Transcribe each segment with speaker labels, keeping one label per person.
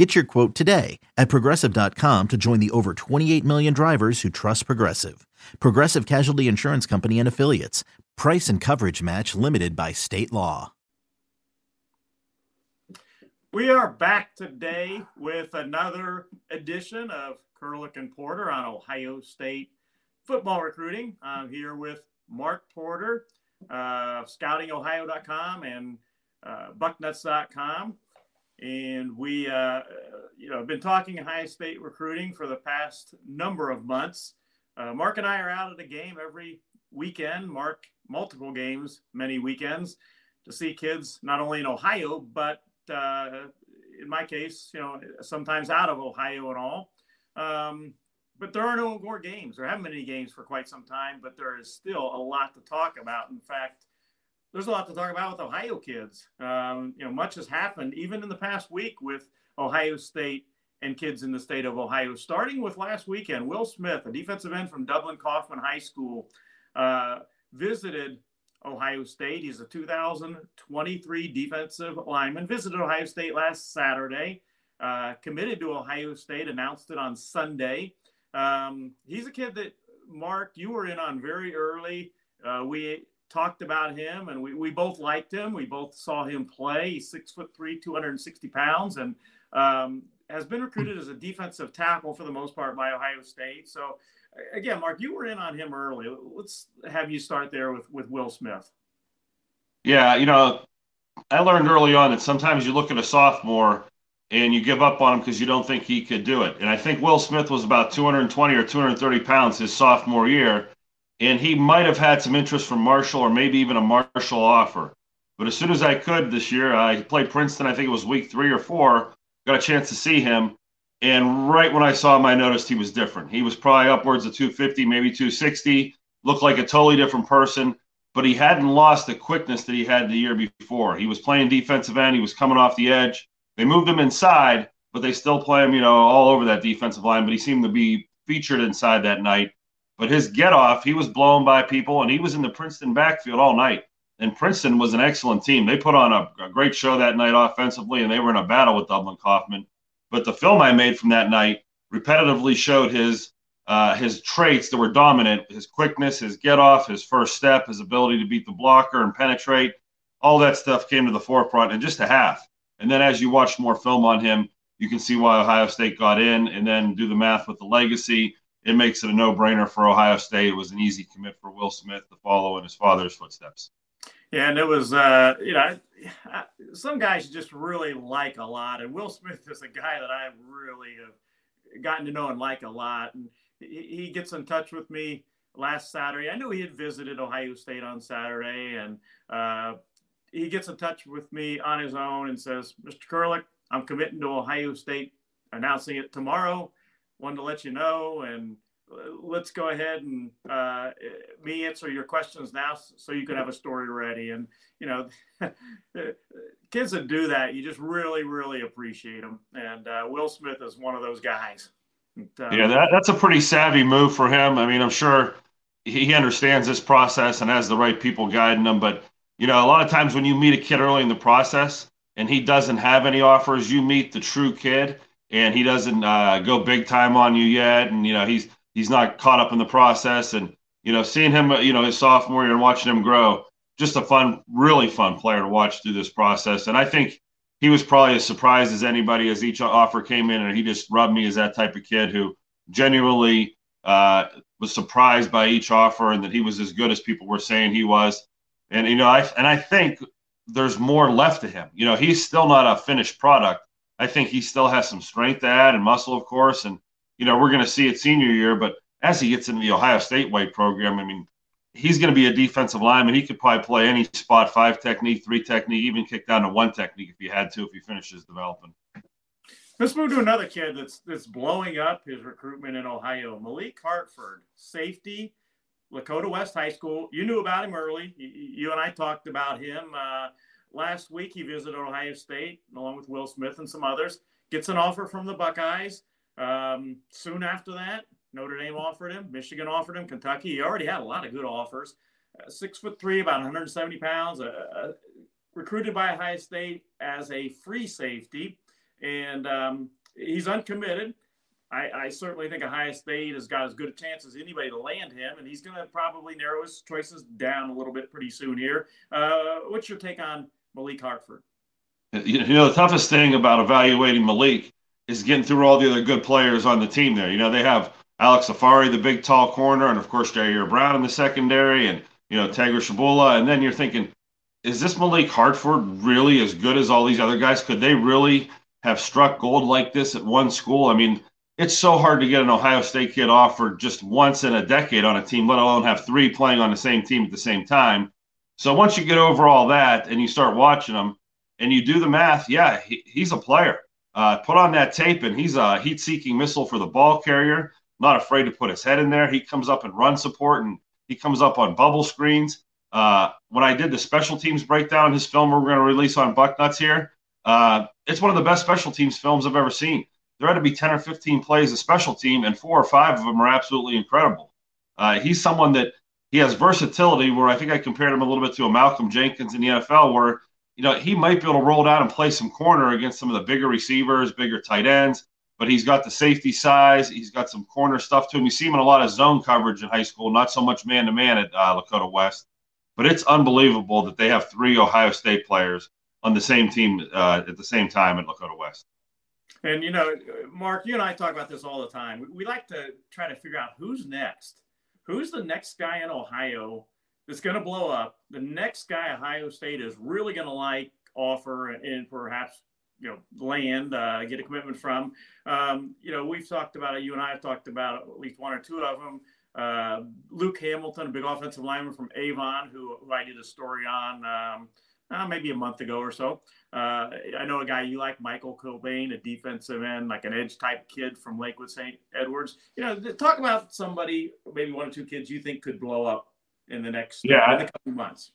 Speaker 1: Get your quote today at progressive.com to join the over 28 million drivers who trust Progressive. Progressive Casualty Insurance Company and Affiliates. Price and coverage match limited by state law.
Speaker 2: We are back today with another edition of Kurelic and Porter on Ohio State football recruiting. I'm here with Mark Porter, uh, scoutingohio.com and uh, bucknuts.com. And we, uh, you know, have been talking high State recruiting for the past number of months. Uh, Mark and I are out at the game every weekend. Mark multiple games, many weekends, to see kids not only in Ohio but uh, in my case, you know, sometimes out of Ohio and all. Um, but there are no more games. There haven't been any games for quite some time, but there is still a lot to talk about. In fact, there's a lot to talk about with Ohio kids. Um, you know, much has happened even in the past week with Ohio State and kids in the state of Ohio. Starting with last weekend, Will Smith, a defensive end from Dublin Coffman High School, uh, visited Ohio State. He's a 2023 defensive lineman. Visited Ohio State last Saturday. Uh, committed to Ohio State. Announced it on Sunday. Um, he's a kid that Mark, you were in on very early. Uh, we talked about him, and we, we both liked him. We both saw him play. He's six foot three, 260 pounds, and um, has been recruited as a defensive tackle for the most part by Ohio State. So, again, Mark, you were in on him early. Let's have you start there with with Will Smith.
Speaker 3: Yeah, you know, I learned early on that sometimes you look at a sophomore and you give up on him because you don't think he could do it. And I think Will Smith was about 220 or 230 pounds his sophomore year and he might have had some interest from Marshall or maybe even a Marshall offer. But as soon as I could this year, I played Princeton. I think it was week three or four. Got a chance to see him, and right when I saw him, I noticed he was different. He was probably upwards of 250, maybe 260. Looked like a totally different person, but he hadn't lost the quickness that he had the year before. He was playing defensive end. He was coming off the edge. They moved him inside, but they still play him, you know, all over that defensive line. But he seemed to be featured inside that night but his get off, he was blown by people, and he was in the Princeton backfield all night. And Princeton was an excellent team. They put on a, a great show that night offensively, and they were in a battle with Dublin Coffman. But the film I made from that night repetitively showed his uh, his traits that were dominant: his quickness, his get off, his first step, his ability to beat the blocker and penetrate. All that stuff came to the forefront in just a half. And then as you watch more film on him, you can see why Ohio State got in, and then do the math with the legacy it makes it a no-brainer for Ohio State. It was an easy commit for Will Smith to follow in his father's footsteps.
Speaker 2: Yeah, and it was, uh, you know, some guys you just really like a lot, and Will Smith is a guy that I really have gotten to know and like a lot. And he gets in touch with me last Saturday. I knew he had visited Ohio State on Saturday, and uh, he gets in touch with me on his own and says, "Mr. Kurelic, I'm committing to Ohio State, announcing it tomorrow." Wanted to let you know and uh, let's go ahead and uh, me answer your questions now so you can have a story ready. And you know kids that do that you just really really appreciate them and uh, will smith is one of those guys.
Speaker 3: Uh, yeah that, that's a pretty savvy move for him. I mean i'm sure he understands this process and has the right people guiding him. But you know a lot of times when you meet a kid early in the process and he doesn't have any offers you meet the true kid and he doesn't uh, go big time on you yet, and you know he's he's not caught up in the process, and you know seeing him, you know his sophomore year and watching him grow, just a fun, really fun player to watch through this process, and I think he was probably as surprised as anybody as each offer came in, and he just rubbed me as that type of kid who genuinely uh, was surprised by each offer and that he was as good as people were saying he was, and you know I and I think there's more left to him. You know he's still not a finished product I think he still has some strength to add and muscle, of course. And, you know, we're going to see it senior year. But as he gets into the Ohio State weight program, I mean, he's going to be a defensive lineman. He could probably play any spot five technique, three technique, even kick down to one technique if he had to, if he finishes developing.
Speaker 2: Let's move to another kid that's that's blowing up his recruitment in Ohio. Malik Hartford, safety, Lakota West High School. You knew about him early. You, and I talked about him uh, last week. He visited Ohio State along with Will Smith and some others. Gets an offer from the Buckeyes. Um, soon after that, Notre Dame offered him. Michigan offered him. Kentucky. He already had a lot of good offers. Uh, six foot three, about 170 pounds. Uh, uh, recruited by Ohio State as a free safety, and um, he's uncommitted. I, I, certainly think Ohio State has got as good a chance as anybody to land him, and he's going to probably narrow his choices down a little bit pretty soon here. Uh, what's your take on Malik Hartford?
Speaker 3: You know, the toughest thing about evaluating Malik is getting through all the other good players on the team there. You know, they have Alex Afari, the big tall corner, and of course Jyaire Brown in the secondary, and you know Tegra Tshabola. and then you're thinking, is this Malik Hartford really as good as all these other guys? Could they really have struck gold like this at one school? I mean, it's so hard to get an Ohio State kid offered just once in a decade on a team, let alone have three playing on the same team at the same time. So once you get over all that and you start watching them and you do the math, yeah, he, he's a player. Uh, put on that tape, and he's a heat-seeking missile for the ball carrier. Not afraid to put his head in there. He comes up and run support, and he comes up on bubble screens. Uh, when I did the special teams breakdown, his film we're going to release on Bucknuts here, uh, it's one of the best special teams films I've ever seen there had to be 10 or 15 plays a special team, and four or five of them are absolutely incredible. Uh, he's someone that he has versatility where I think I compared him a little bit to a Malcolm Jenkins in the NFL, where you know he might be able to roll down and play some corner against some of the bigger receivers, bigger tight ends, but he's got the safety size. He's got some corner stuff to him. You see him in a lot of zone coverage in high school, not so much man to man at uh, Lakota West. But it's unbelievable that they have three Ohio State players on the same team uh, at the same time at Lakota West.
Speaker 2: And you know, Mark, you and I talk about this all the time. We, we like to try to figure out who's next. Who's the next guy in Ohio that's going to blow up? The next guy Ohio State is really going to like, offer, and perhaps you know land, uh, get a commitment from. Um, you know, we've talked about it. You and I have talked about at least one or two of them. Uh, Luke Hamilton, a big offensive lineman from Avon, who, who I did a story on. Um, uh, maybe a month ago or so. Uh, I know a guy you like, Michael Kilbane, a defensive end, like an edge type kid from Lakewood St. Edwards. You know, talk about somebody, maybe one or two kids you think could blow up in the next
Speaker 3: yeah,
Speaker 2: in the couple months.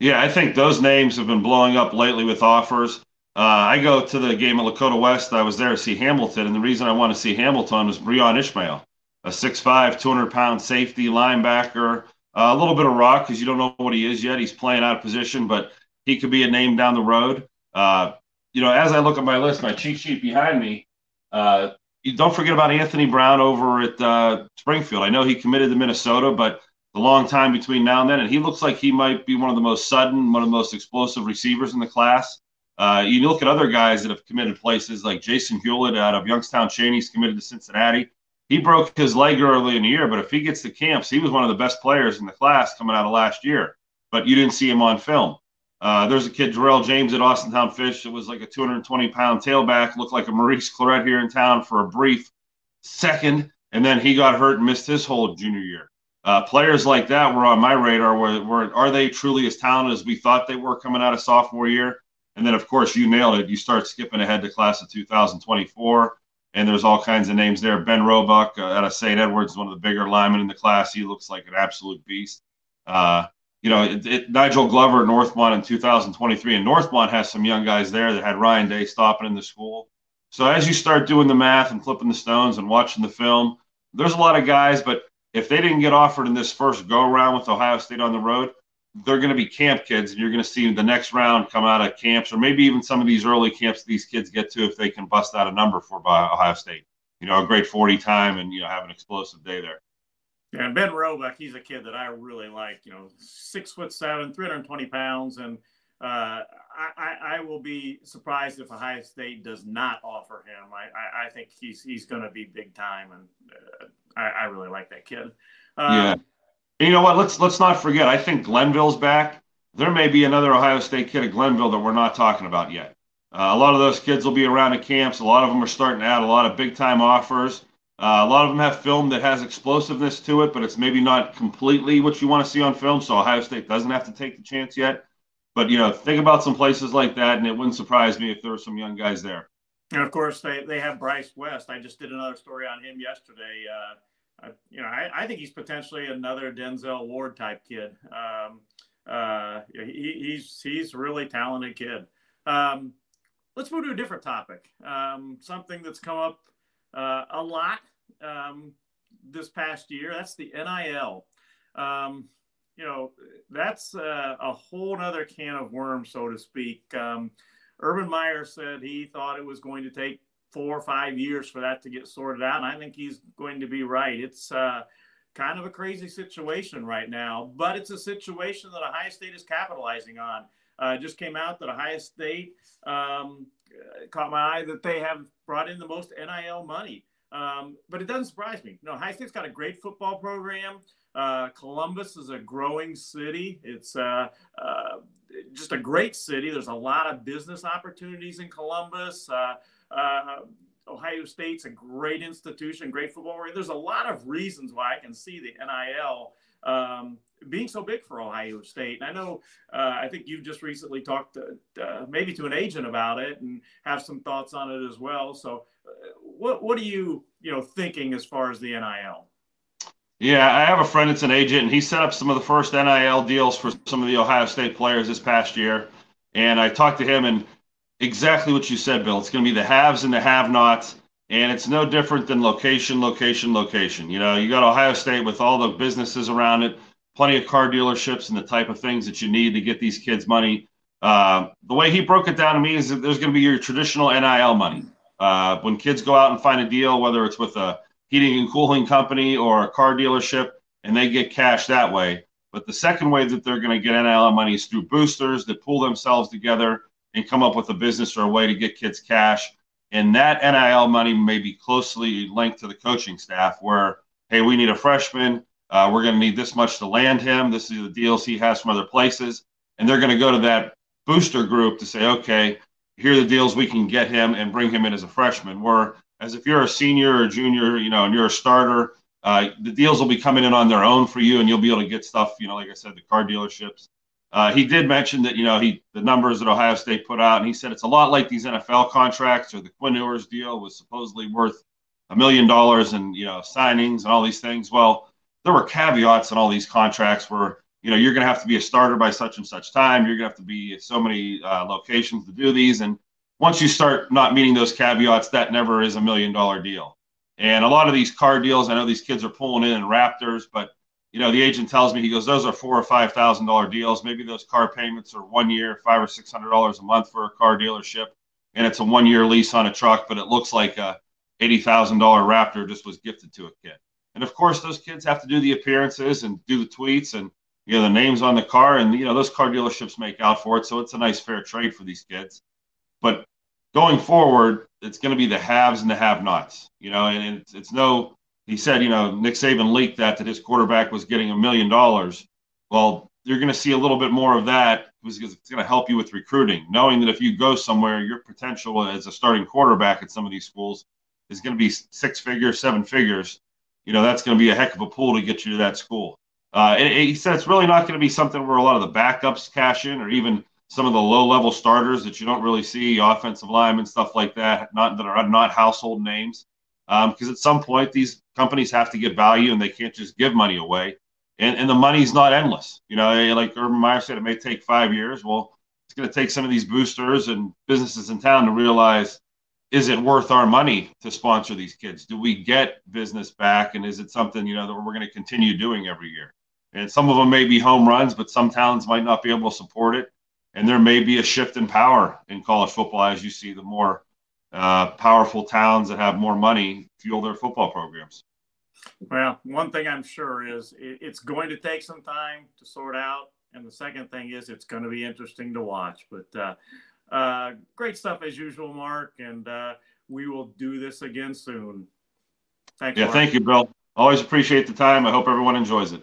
Speaker 3: Yeah, I think those names have been blowing up lately with offers. Uh, I go to the game at Lakota West. I was there to see Hamilton, and the reason I want to see Hamilton was Breon Ishmael, a 6'5", 200 pound safety linebacker. Uh, a little bit of rock because you don't know what he is yet. He's playing out of position, but he could be a name down the road. Uh, you know, as I look at my list, my cheat sheet behind me, uh, don't forget about Anthony Brown over at uh, Springfield. I know he committed to Minnesota, but the long time between now and then, and he looks like he might be one of the most sudden, one of the most explosive receivers in the class. Uh, you look at other guys that have committed places like Jason Hewlett out of Youngstown Chaney's committed to Cincinnati. He broke his leg early in the year, but if he gets to camps, he was one of the best players in the class coming out of last year. But you didn't see him on film. Uh, there's a kid, Jarrell James at Austintown Fitch, It was like a 220 pound tailback, looked like a Maurice Clarett here in town for a brief second, and then he got hurt and missed his whole junior year. Uh, players like that were on my radar. Where, where are they truly as talented as we thought they were coming out of sophomore year? And then, of course, you nailed it. You start skipping ahead to class of 2024, and there's all kinds of names there. Ben Roebuck uh, out of St. Edwards, one of the bigger linemen in the class. He looks like an absolute beast. Uh, you know, it, it, Nigel Glover Northmont in 2023, and Northmont has some young guys there that had Ryan Day stopping in the school. So as you start doing the math and flipping the stones and watching the film, there's a lot of guys, but if they didn't get offered in this first go around with Ohio State on the road, they're going to be camp kids, and you're going to see the next round come out of camps, or maybe even some of these early camps these kids get to if they can bust out a number for by Ohio State. You know, a great 40 time and you know have an explosive day there.
Speaker 2: Yeah, and Ben Roebuck, he's a kid that I really like. You know, six foot seven, 320 pounds, and uh, I, I, will be surprised if Ohio State does not offer him. I, I, I think he's he's going to be big time, and uh, I, I, really like that kid.
Speaker 3: Um, yeah, you know what? Let's let's not forget. I think Glenville's back. There may be another Ohio State kid at Glenville that we're not talking about yet. Uh, a lot of those kids will be around at camps. A lot of them are starting add a lot of big time offers. Uh, a lot of them have film that has explosiveness to it, but it's maybe not completely what you want to see on film. So Ohio State doesn't have to take the chance yet. But you know, think about some places like that, and it wouldn't surprise me if there were some young guys there.
Speaker 2: And of course, they, they have Bryce West. I just did another story on him yesterday. Uh, uh, you know, I, I, think he's potentially another Denzel Ward type kid. Um, uh, he, he's he's a really talented kid. Um, let's move to a different topic. Um, something that's come up uh, a lot um, this past year. That's the NIL. Um, you know, that's uh, a whole other can of worms, so to speak. Um, Urban Meyer said he thought it was going to take four or five years for that to get sorted out. And I think he's going to be right. It's uh, kind of a crazy situation right now, but it's a situation that Ohio State is capitalizing on. Uh, just came out that Ohio State um, caught my eye that they have brought in the most NIL money. Um, but it doesn't surprise me. Know, Ohio State's got a great football program. Uh, Columbus is a growing city. It's uh, uh, just a great city. There's a lot of business opportunities in Columbus. Uh, uh, Ohio State's a great institution, great football. There's a lot of reasons why I can see the NIL um, being so big for Ohio State. And I know, uh, I think you've just recently talked to, uh, maybe to an agent about it and have some thoughts on it as well. So, what what are you you know thinking as far as the NIL?
Speaker 3: Yeah, I have a friend that's an agent, and he set up some of the first NIL deals for some of the Ohio State players this past year. And I talked to him, and exactly what you said, Bill. It's going to be the haves and the have-nots, and it's no different than location, location, location. You know, you got Ohio State with all the businesses around it, plenty of car dealerships, and the type of things that you need to get these kids money. Uh, the way he broke it down to me is that there's going to be your traditional NIL money. Uh, when kids go out and find a deal, whether it's with a heating and cooling company or a car dealership, and they get cash that way. But the second way that they're going to get NIL money is through boosters that pull themselves together and come up with a business or a way to get kids cash. And that NIL money may be closely linked to the coaching staff, where, hey, we need a freshman. Uh, we're going to need this much to land him. This is the deals he has from other places. And they're going to go to that booster group to say, okay, here are the deals we can get him and bring him in as a freshman. Where as if you're a senior or junior, you know, and you're a starter, uh, the deals will be coming in on their own for you, and you'll be able to get stuff. You know, like I said, the car dealerships. Uh, he did mention that you know he the numbers that Ohio State put out, and he said it's a lot like these NFL contracts or the Quinn Ewers deal was supposedly worth a million dollars and you know signings and all these things. Well, there were caveats in all these contracts where you know you're going to have to be a starter by such and such time. You're going to have to be so many uh, locations to do these, and once you start not meeting those caveats, that never is a million dollar deal. And a lot of these car deals, I know these kids are pulling in Raptors, but you know, the agent tells me he goes, those are four or five thousand dollar deals. Maybe those car payments are one year, five or six hundred dollars a month for a car dealership, and it's a one year lease on a truck, but it looks like a eighty thousand dollar Raptor just was gifted to a kid. And of course, those kids have to do the appearances and do the tweets and you know the names on the car, and you know those car dealerships make out for it, so it's a nice fair trade for these kids. But going forward, it's going to be the haves and the have-nots. You know, and it's, it's no. He said, you know, Nick Saban leaked that that his quarterback was getting a million dollars. Well, you're going to see a little bit more of that because it's going to help you with recruiting, knowing that if you go somewhere, your potential as a starting quarterback at some of these schools is going to be six figures, seven figures. You know, that's going to be a heck of a pool to get you to that school. Uh, and he said it's really not going to be something where a lot of the backups cash in or even some of the low level starters that you don't really see, offensive linemen, stuff like that, not that are not household names. Because um, at some point, these companies have to get value and they can't just give money away. And, and the money's not endless. You know, eh, like Urban Meyer said, it may take five years. Well, it's going to take some of these boosters and businesses in town to realize is it worth our money to sponsor these kids? Do we get business back? And is it something, you know, that we're going to continue doing every year? And some of them may be home runs, but some towns might not be able to support it and there may be a shift in power in college football as you see the more uh, powerful towns that have more money fuel their football programs.
Speaker 2: Well, one thing I'm sure is it's going to take some time to sort out, and the second thing is it's going to be interesting to watch. But uh, uh, great stuff as usual, Mark, and uh, we will do this again soon.
Speaker 3: Thanks. Yeah, Mark. thank you, Bill. Always appreciate the time. I hope everyone enjoys it.